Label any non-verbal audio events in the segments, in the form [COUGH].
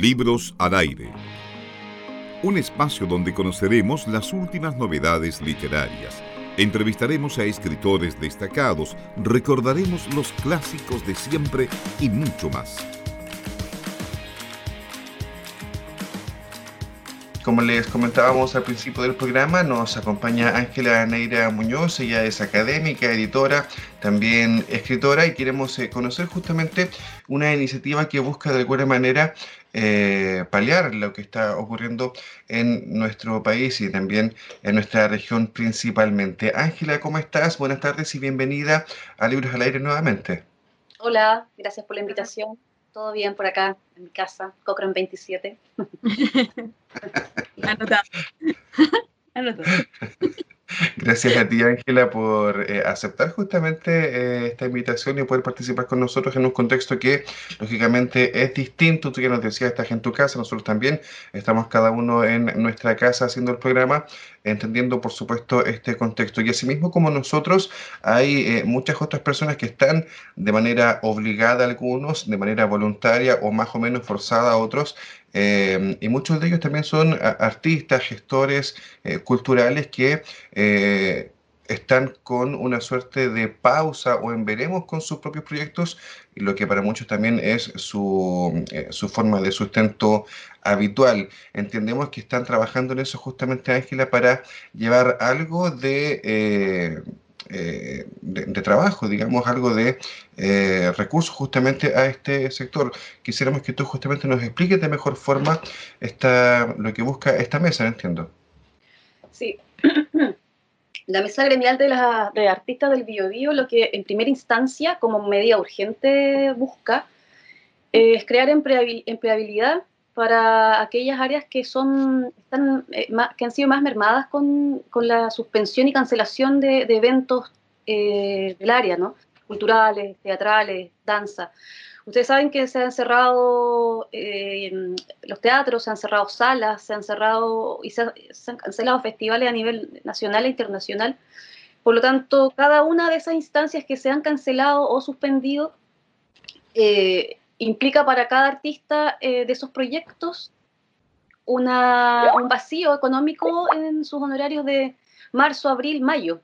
Libros al aire. Un espacio donde conoceremos las últimas novedades literarias. Entrevistaremos a escritores destacados, recordaremos los clásicos de siempre y mucho más. Como les comentábamos al principio del programa, nos acompaña Ángela Neira Muñoz, ella es académica, editora, también escritora y queremos eh, conocer justamente una iniciativa que busca de alguna manera eh, paliar lo que está ocurriendo en nuestro país y también en nuestra región principalmente. Ángela, ¿cómo estás? Buenas tardes y bienvenida a Libros al Aire nuevamente. Hola, gracias por la invitación. Todo bien por acá, en mi casa, Cochrane 27. [LAUGHS] Anotado. [LAUGHS] Anotado. Gracias a ti, Ángela, por eh, aceptar justamente eh, esta invitación y poder participar con nosotros en un contexto que, lógicamente, es distinto. Tú ya nos decías, estás en tu casa, nosotros también estamos cada uno en nuestra casa haciendo el programa, entendiendo, por supuesto, este contexto. Y asimismo, como nosotros, hay eh, muchas otras personas que están de manera obligada, algunos, de manera voluntaria o más o menos forzada otros, Em, y muchos de ellos también son artistas, gestores eh, culturales que eh, están con una suerte de pausa o en veremos con sus propios proyectos, y lo que para muchos también es su, eh, su forma de sustento habitual. Entendemos que están trabajando en eso justamente, Ángela, para llevar algo de eh, de, trabajo, digamos, algo de eh, recursos justamente a este sector. Quisiéramos que tú justamente nos expliques de mejor forma esta, lo que busca esta mesa, entiendo. Sí. [CLEARS THROAT] La mesa gremial de, la, de artistas del Biobío lo que en primera instancia, como medida urgente, busca es crear empleabilidad para aquellas áreas que son están, eh, que han sido más mermadas con, con, la suspensión y cancelación de, de eventos eh, del área, ¿no? culturales, teatrales, danza. Ustedes saben que se han cerrado eh, los teatros, se han cerrado salas, se han cerrado y se, han cancelado festivales a nivel nacional e internacional. Por lo tanto, cada una de esas instancias que se han cancelado o suspendido implica para cada artista eh, de esos proyectos una, un vacío económico en sus honorarios de marzo, abril, mayo.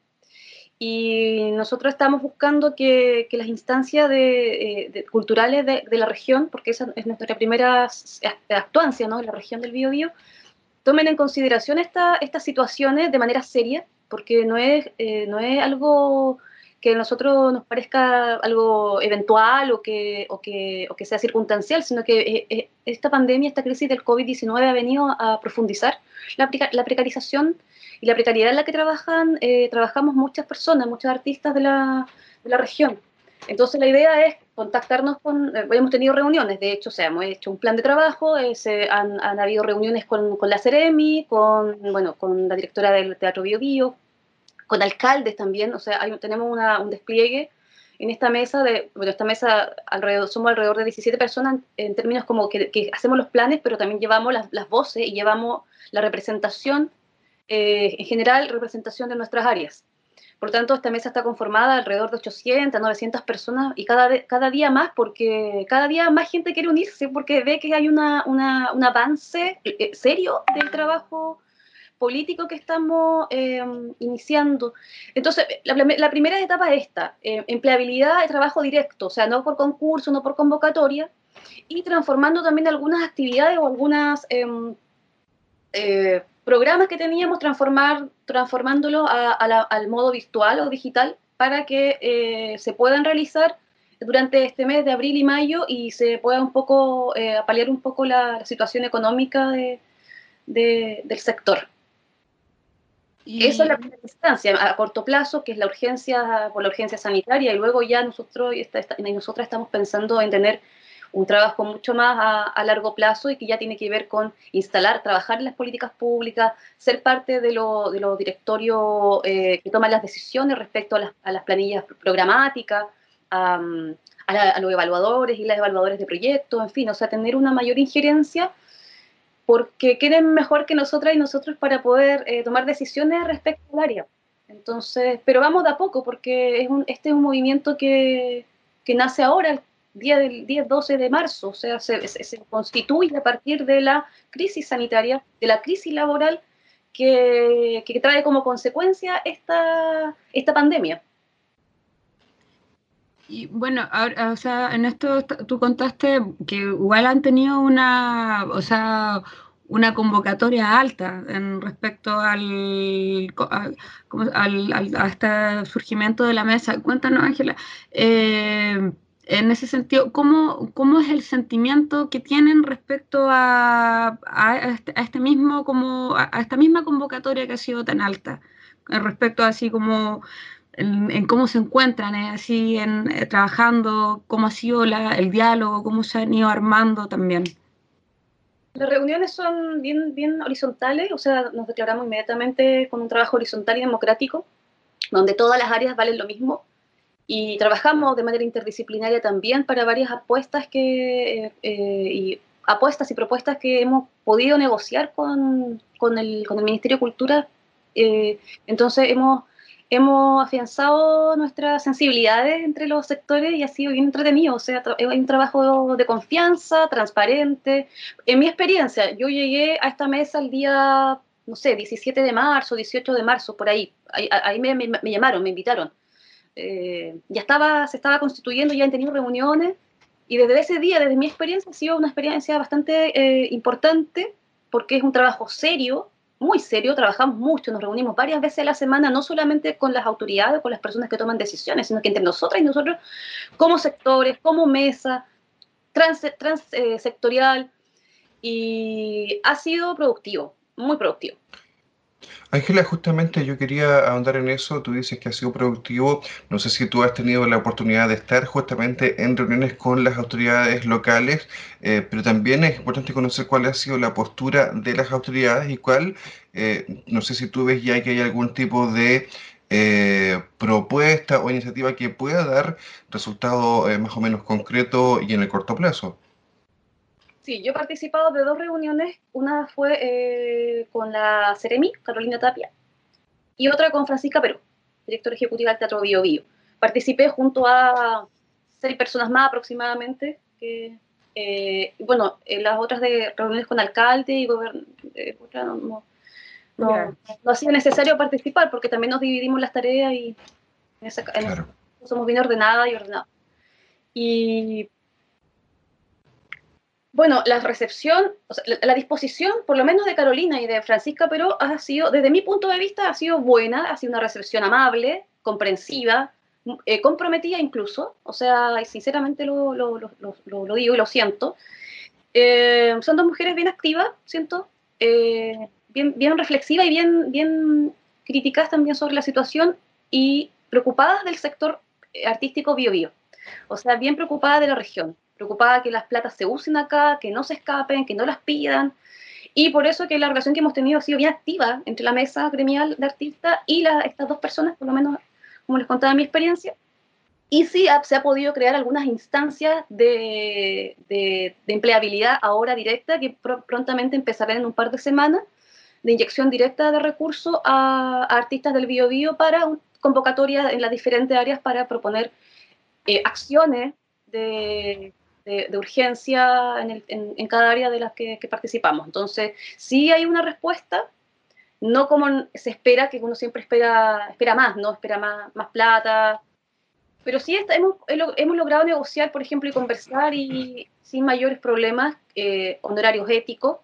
Y nosotros estamos buscando que, las instancias eh, culturales de, de, la región, porque esa es nuestra primera actuancia ¿no? en la región del Biobío, tomen en consideración esta, estas situaciones de manera seria, porque no es, eh, no es algo que a nosotros nos parezca algo eventual o que, o que, o que sea circunstancial, sino que eh, eh, esta pandemia, esta crisis del COVID-19 ha venido a profundizar la, la, precarización y la precariedad en la que trabajan, eh, trabajamos muchas personas, muchos artistas de la, de la región. Entonces la idea es contactarnos con, hemos tenido reuniones, de hecho, o sea, hemos hecho un plan de trabajo, se, han, han, habido reuniones con, con la Ceremi, con, bueno, con la directora del Teatro Bio Bio, con alcaldes también, o sea, tenemos un despliegue en esta mesa, de, bueno, esta mesa alrededor, somos alrededor de 17 personas en términos como que, hacemos los planes, pero también llevamos las, voces y llevamos la representación, eh, en general, representación de nuestras áreas. Por tanto, esta mesa está conformada alrededor de 800, 900 personas y cada, cada día más, porque cada día más gente quiere unirse, porque ve que hay una, una, un avance eh, serio del trabajo político que estamos em, iniciando. Entonces, la, primera etapa es esta, em, empleabilidad de trabajo directo, o sea, no por concurso, no por convocatoria, y transformando también algunas actividades o algunas em, eh, programas que teníamos, transformar, transformándolo al modo virtual o digital para que eh, se puedan realizar durante este mes de abril y mayo y se pueda un poco eh, paliar un poco la, situación económica del sector. Y... Esa es la primera instancia, a corto plazo, que es la urgencia por la urgencia sanitaria, y luego ya nosotros, y nosotras estamos pensando en tener un trabajo mucho más a, largo plazo y que ya tiene que ver con instalar, trabajar en las políticas públicas, ser parte de, los directorios eh, que toman las decisiones respecto a las, planillas programáticas, a, a, los evaluadores y las evaluadores de proyectos, en fin, o sea, tener una mayor injerencia porque quieren mejor que nosotras y nosotros para poder eh, tomar decisiones respecto al área. Entonces, pero vamos de a poco, porque es un, este es un movimiento que, que nace ahora, día del 10-12 de marzo, o sea, se, constituye a partir de la crisis sanitaria, de la crisis laboral que, que trae como consecuencia esta, esta pandemia. Y bueno, ahora, o sea, en esto tú contaste que igual han tenido una, o sea, una convocatoria alta en respecto al, al, a este surgimiento de la mesa. Cuéntanos, Ángela, eh, en ese sentido, ¿cómo, ¿cómo, es el sentimiento que tienen respecto a, a, este, este, mismo, como, a, esta misma convocatoria que ha sido tan alta? Respecto a así como en, cómo se encuentran, eh, así en, eh, trabajando, cómo ha sido el diálogo, cómo se han ido armando también. Las reuniones son bien, bien horizontales, o sea, nos declaramos inmediatamente con un trabajo horizontal y democrático, donde todas las áreas valen lo mismo. Y trabajamos de manera interdisciplinaria también para varias apuestas que, eh, y apuestas y propuestas que hemos podido negociar con, con, el, con el Ministerio de Cultura. entonces hemos hemos afianzado nuestras sensibilidades entre los sectores y ha sido bien entretenido. O sea, hay un trabajo de confianza, transparente. En mi experiencia, yo llegué a esta mesa el día, no sé, 17 de marzo, 18 de marzo, por ahí. Ahí, me, llamaron, me invitaron. Eh, ya estaba, se estaba constituyendo, ya han tenido reuniones. Y desde ese día, desde mi experiencia, ha sido una experiencia bastante eh, importante porque es un trabajo serio, muy serio, trabajamos mucho, nos reunimos varias veces a la semana, no solamente con las autoridades, con las personas que toman decisiones, sino que entre nosotras y nosotros, como sectores, como mesa, transsectorial, trans, eh, y ha sido productivo, muy productivo. Ángela, justamente yo quería ahondar en eso. Tú dices que ha sido productivo. No sé si tú has tenido la oportunidad de estar justamente en reuniones con las autoridades locales, eh, pero también es importante conocer cuál ha sido la postura de las autoridades y cuál, eh, no sé si tú ves ya que hay algún tipo de eh, propuesta o iniciativa que pueda dar resultado más o menos concreto y en el corto plazo. Sí, yo he participado de dos reuniones. Una fue eh, con la Ceremi, Carolina Tapia, y otra con Francisca Perú, directora ejecutiva del Teatro Bio Bio. Participé junto a seis personas más aproximadamente. Que, eh, bueno, en las otras de reuniones con alcalde y gobernador, eh, no, no, ha sido necesario participar porque también nos dividimos las tareas y somos bien ordenadas y ordenadas. Y bueno, la recepción, la, disposición, por lo menos de Carolina y de Francisca Pero, ha sido, desde mi punto de vista, ha sido buena, ha sido una recepción amable, comprensiva, eh, comprometida incluso, o sea, sinceramente lo, digo y lo siento. Eh, son dos mujeres bien activas, siento, eh, bien, bien reflexivas y bien, bien críticas también sobre la situación y preocupadas del sector artístico bio-bio, o sea, bien preocupadas de la región preocupada que las platas se usen acá, que no se escapen, que no las pidan. Y por eso que la relación que hemos tenido ha sido bien activa entre la mesa gremial de artistas y estas dos personas, por lo menos como les contaba mi experiencia. Y sí se ha podido crear algunas instancias de, de, empleabilidad ahora directa que prontamente empezarán en un par de semanas de inyección directa de recursos a, artistas del bio, para convocatorias en las diferentes áreas para proponer eh, acciones de, de, urgencia en, cada área de las que, participamos. Entonces, sí hay una respuesta, no como se espera, que uno siempre espera, espera más, ¿no? Espera más, más plata. Pero sí hemos, hemos logrado negociar, por ejemplo, y conversar y sin mayores problemas, eh, honorarios éticos,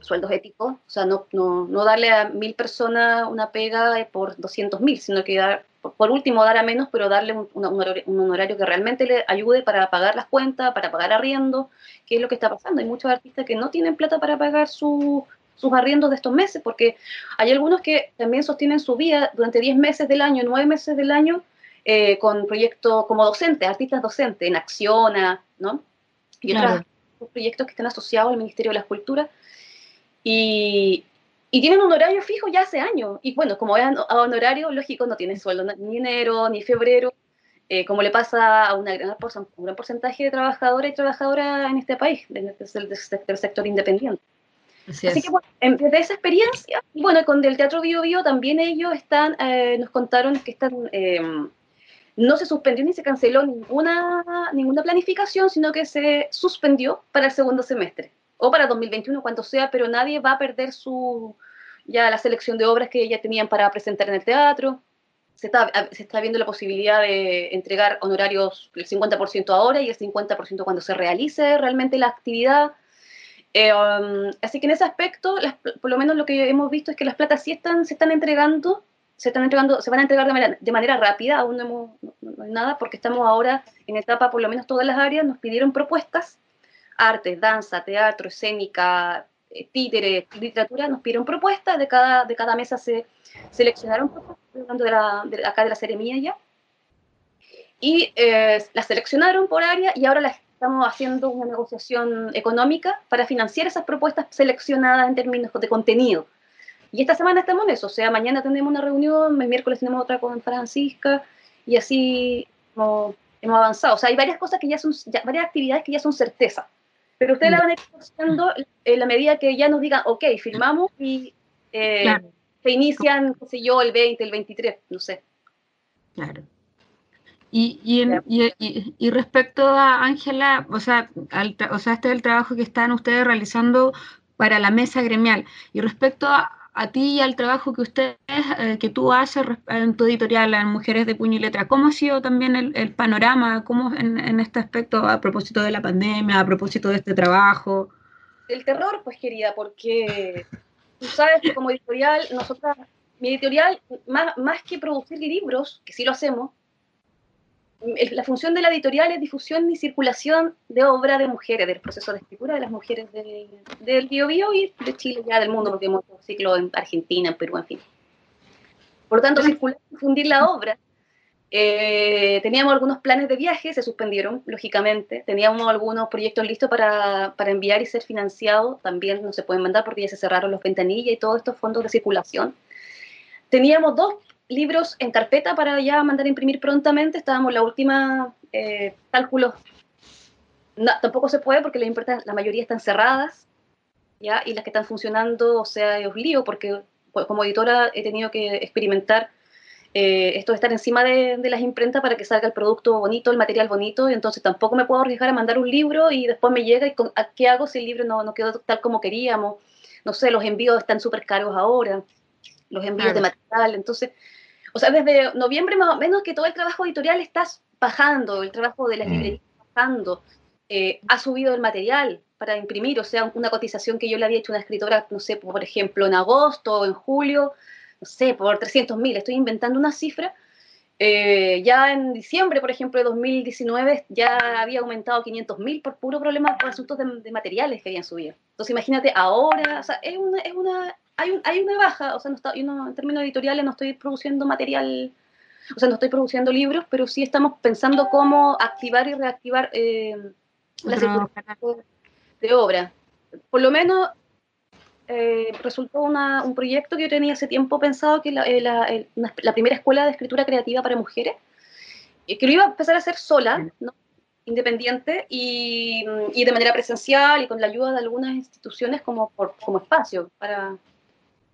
sueldos éticos, o sea, no, no, no, darle a mil personas una pega por 200 mil, sino que dar, por último dar a menos, pero darle un, honorario, que realmente le ayude para pagar las cuentas, para pagar arriendo, que es lo que está pasando. Hay muchos artistas que no tienen plata para pagar sus arriendos de estos meses, porque hay algunos que también sostienen su vida durante 10 meses del año, 9 meses del año, eh, con proyectos como docentes, artistas docentes, en Acciona, ¿no? Y otros proyectos que están asociados al Ministerio de la Cultura. Y, y tienen un horario fijo ya hace años. Y bueno, como es a honorario, lógico, no tienen sueldo ni enero, ni febrero, eh, como le pasa a una gran, un gran porcentaje de trabajadoras y trabajadoras en este país, del, sector independiente. Así, que bueno, desde esa experiencia, bueno, con el Teatro Bio Bio también ellos están, eh, nos contaron que están em, no se suspendió ni se canceló ninguna, ninguna planificación, sino que se suspendió para el segundo semestre o para 2021, cuanto sea, pero nadie va a perder su ya la selección de obras que ya tenían para presentar en el teatro. Se está, se está viendo la posibilidad de entregar honorarios el 50% ahora y el 50% cuando se realice realmente la actividad. Eh, um, así que en ese aspecto, por lo menos lo que hemos visto es que las platas sí están, se están entregando, se están entregando, se van a entregar de manera, de manera rápida, aún no hemos no, hay nada, porque estamos ahora en etapa, por lo menos todas las áreas nos pidieron propuestas, arte, danza, teatro, escénica, eh, títere, literatura, nos pidieron propuestas, de cada, de cada mesa se seleccionaron propuestas, hablando de, la, de acá de la ceremonia ya, y eh, las seleccionaron por área y ahora las estamos haciendo una negociación económica para financiar esas propuestas seleccionadas en términos de contenido. Y esta semana estamos en eso, o sea, mañana tenemos una reunión, el miércoles tenemos otra con Francisca, y así hemos, avanzado. O sea, hay varias cosas que ya son, varias actividades que ya son certeza. Pero ustedes la van a ir haciendo en la medida que ya nos digan, ok, firmamos y eh, se inician, qué sé yo, el 20, el 23, no sé. Claro. Y, y, y, respecto a Ángela, o, sea, o sea, este es el trabajo que están ustedes realizando para la mesa gremial. Y respecto a, a ti y al trabajo que ustedes, eh, que tú haces en tu editorial, en Mujeres de Puño y Letra, ¿cómo ha sido también el, panorama cómo en, este aspecto a propósito de la pandemia, a propósito de este trabajo? El terror, pues querida, porque tú sabes que como editorial, nosotras, mi editorial, más, más que producir libros, que sí lo hacemos, la función de la editorial es difusión y circulación de obra de mujeres, del proceso de escritura de las mujeres del bio, bio y de Chile, ya del mundo, porque hemos ciclo en Argentina, en Perú, en fin. Por tanto, circular y difundir la obra. Eh, teníamos algunos planes de viaje, se suspendieron, lógicamente. Teníamos algunos proyectos listos para, para enviar y ser financiados. También no se pueden mandar porque ya se cerraron los ventanillas y todos estos fondos de circulación. Teníamos dos libros en carpeta para ya mandar a imprimir prontamente. Estábamos la última eh, cálculos. tampoco se puede porque la, la mayoría están cerradas, ¿ya? Y las que están funcionando, o sea, es lío porque como editora he tenido que experimentar eh, esto de estar encima de, las imprentas para que salga el producto bonito, el material bonito, y entonces tampoco me puedo arriesgar a mandar un libro y después me llega y ¿qué hago si el libro no, no quedó tal como queríamos? No sé, los envíos están súper caros ahora, los envíos de material, entonces o sea, desde noviembre más o menos que todo el trabajo editorial está bajando, el trabajo de las mm. librerías bajando, eh, ha subido el material para imprimir, o sea, una cotización que yo le había hecho a una escritora, no sé, por ejemplo, en agosto o en julio, no sé, por 300 mil, estoy inventando una cifra. Eh, ya en diciembre, por ejemplo, de 2019, ya había aumentado 500 mil por puro problema por asuntos de, materiales que habían subido. Entonces, imagínate ahora, o sea, es una, es una hay, una baja, o sea, no está, en términos editoriales no estoy produciendo material, o sea, no estoy produciendo libros, pero sí estamos pensando cómo activar y reactivar eh, la circulación de, obra. Por lo menos eh, resultó un proyecto que yo tenía hace tiempo pensado, que la, eh, la, primera escuela de escritura creativa para mujeres, que lo iba a empezar a hacer sola, independiente y, y, de manera presencial y con la ayuda de algunas instituciones como, por, como espacio para,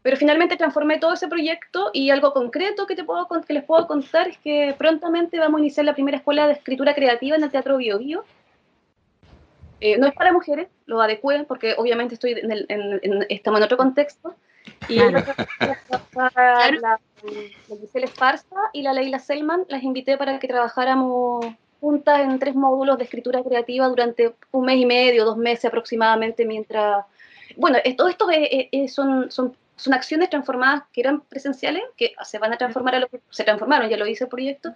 pero finalmente transformé todo ese proyecto y algo concreto que, te puedo, que les puedo contar es que prontamente vamos a iniciar la primera escuela de escritura creativa en el Teatro Bio Bio. Eh, no es para mujeres, lo adecué porque obviamente estoy en, en, estamos en otro contexto. Y la, la, Giselle Esparza y la Leila Selman las invité para que trabajáramos juntas en tres módulos de escritura creativa durante un mes y medio, dos meses aproximadamente, mientras... Bueno, todo esto son, son son acciones transformadas que eran presenciales, que se van a transformar a lo que se transformaron, ya lo hice el proyecto,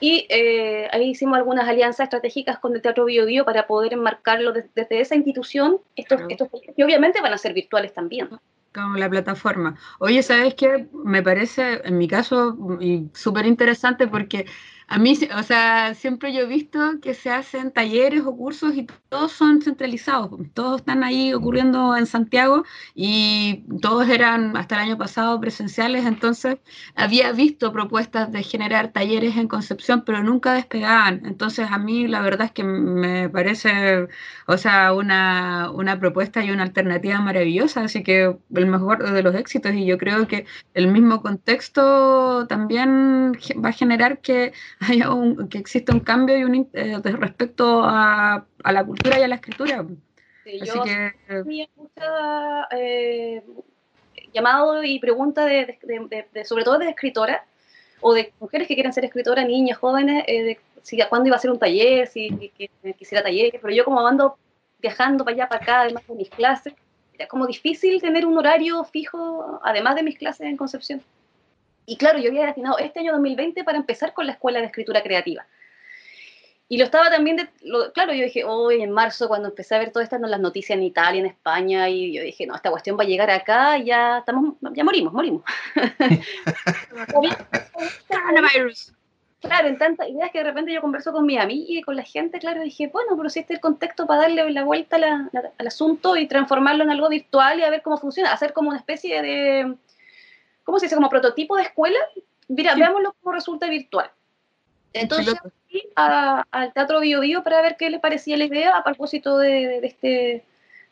y eh, ahí hicimos algunas alianzas estratégicas con el Teatro Bio, Bio para poder enmarcarlo desde esa institución, estos, estos que obviamente van a ser virtuales también. Como la plataforma. Oye, ¿sabes qué? Me parece, en mi caso, súper interesante porque a mí, o sea, siempre yo he visto que se hacen talleres o cursos y todos son centralizados, todos están ahí ocurriendo en Santiago y todos eran hasta el año pasado presenciales, entonces había visto propuestas de generar talleres en Concepción, pero nunca despegaban. Entonces a mí la verdad es que me parece, o sea, una, una propuesta y una alternativa maravillosa, así que el mejor de los éxitos. Y yo creo que el mismo contexto también va a generar que [LAUGHS] haya un, que exista un cambio y un, eh, respecto a, a, la cultura y a la escritura. Sí, Así yo que, eh, llamado y pregunta de, de, sobre todo de escritoras o de mujeres que quieren ser escritoras, niñas, jóvenes, eh, de si, cuándo iba a ser un taller, si que, quisiera talleres, pero yo como ando viajando para allá, para acá, además de mis clases, era como difícil tener un horario fijo, además de mis clases en Concepción. Y claro, yo había destinado este año 2020 para empezar con la escuela de escritura creativa. Y lo estaba también, claro, yo dije, hoy en marzo, cuando empecé a ver todas estas las noticias en Italia, en España, y yo dije, no, esta cuestión va a llegar acá, ya estamos, ya morimos, morimos. [LAUGHS] claro, en tantas ideas que de repente yo converso con mi amiga y con la gente, claro, dije, bueno, pero si este es el contexto para darle la vuelta al asunto y transformarlo en algo virtual y a ver cómo funciona, hacer como una especie de, ¿cómo se dice? Como prototipo de escuela. Mira, veámoslo cómo resulta virtual. Entonces, fui al Teatro Bio Bio para ver qué le parecía la idea a propósito de, este,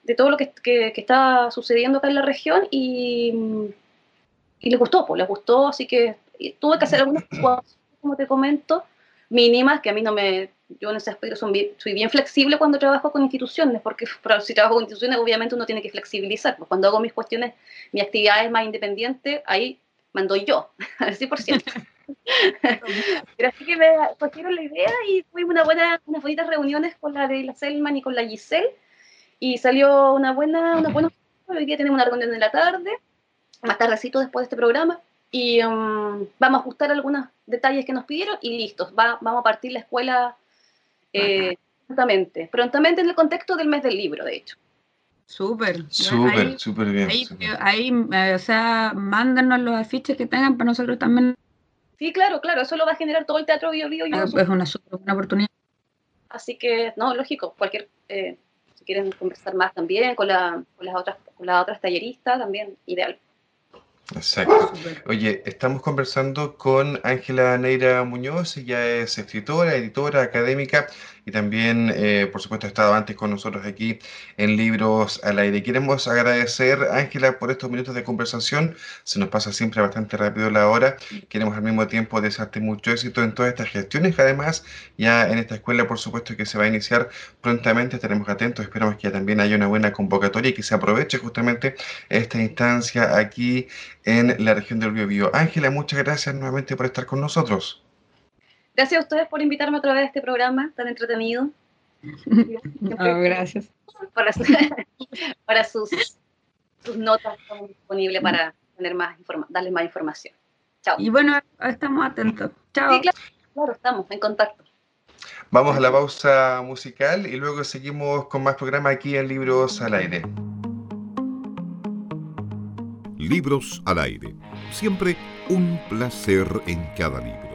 de todo lo que, que, está sucediendo acá en la región y, y les gustó, pues les gustó, así que tuve que hacer algunas [CLEARS THROAT] cosas, como te comento, mínimas, que a mí no me, yo en ese aspecto soy bien, flexible cuando trabajo con instituciones, porque [LAUGHS] si trabajo con instituciones obviamente uno tiene que flexibilizar, pues cuando hago mis cuestiones, mis actividades más independientes, ahí mando yo, [LAUGHS] al 100%. [LAUGHS] Pero así que me cogieron la idea y fuimos una buena, unas bonitas reuniones con la de la Selman y con la Giselle y salió una buena, una buena, hoy día tenemos una reunión en la tarde, más tardecito después de este programa y um, vamos a ajustar algunos detalles que nos pidieron y listos, Va, vamos a partir la escuela eh, prontamente, prontamente en el contexto del mes del libro, de hecho. Súper. Súper, súper bien. Ahí, eh, o sea, mándanos los afiches que tengan para nosotros también Sí, claro, claro, eso lo va a generar todo el teatro Bio Bio. Ah, es una, una oportunidad. Así que, no, lógico, cualquier, eh, si quieren conversar más también con, la, con, las otras, con las otras talleristas, también ideal. Exacto. Oye, estamos conversando con Ángela Neira Muñoz, ella es escritora, editora, académica y también, eh, por supuesto, ha estado antes con nosotros aquí en Libros al Aire. Queremos agradecer, Ángela, por estos minutos de conversación. Se nos pasa siempre bastante rápido la hora. Queremos al mismo tiempo desearte mucho éxito en todas estas gestiones. Además, ya en esta escuela, por supuesto, que se va a iniciar prontamente, estaremos atentos. Esperamos que también haya una buena convocatoria y que se aproveche justamente esta instancia aquí en la región del Biobío. Ángela, muchas gracias nuevamente por estar con nosotros. Gracias a ustedes por invitarme otra vez a este programa tan entretenido. [LAUGHS] gracias. [LAUGHS] Para, sus, sus, notas estamos disponibles para tener más darles más información. Chao. Y bueno, estamos atentos. Chao. Sí, claro, estamos en contacto. Vamos a la pausa musical y luego seguimos con más programas aquí en Libros al Aire. Libros al Aire. Siempre un placer en cada libro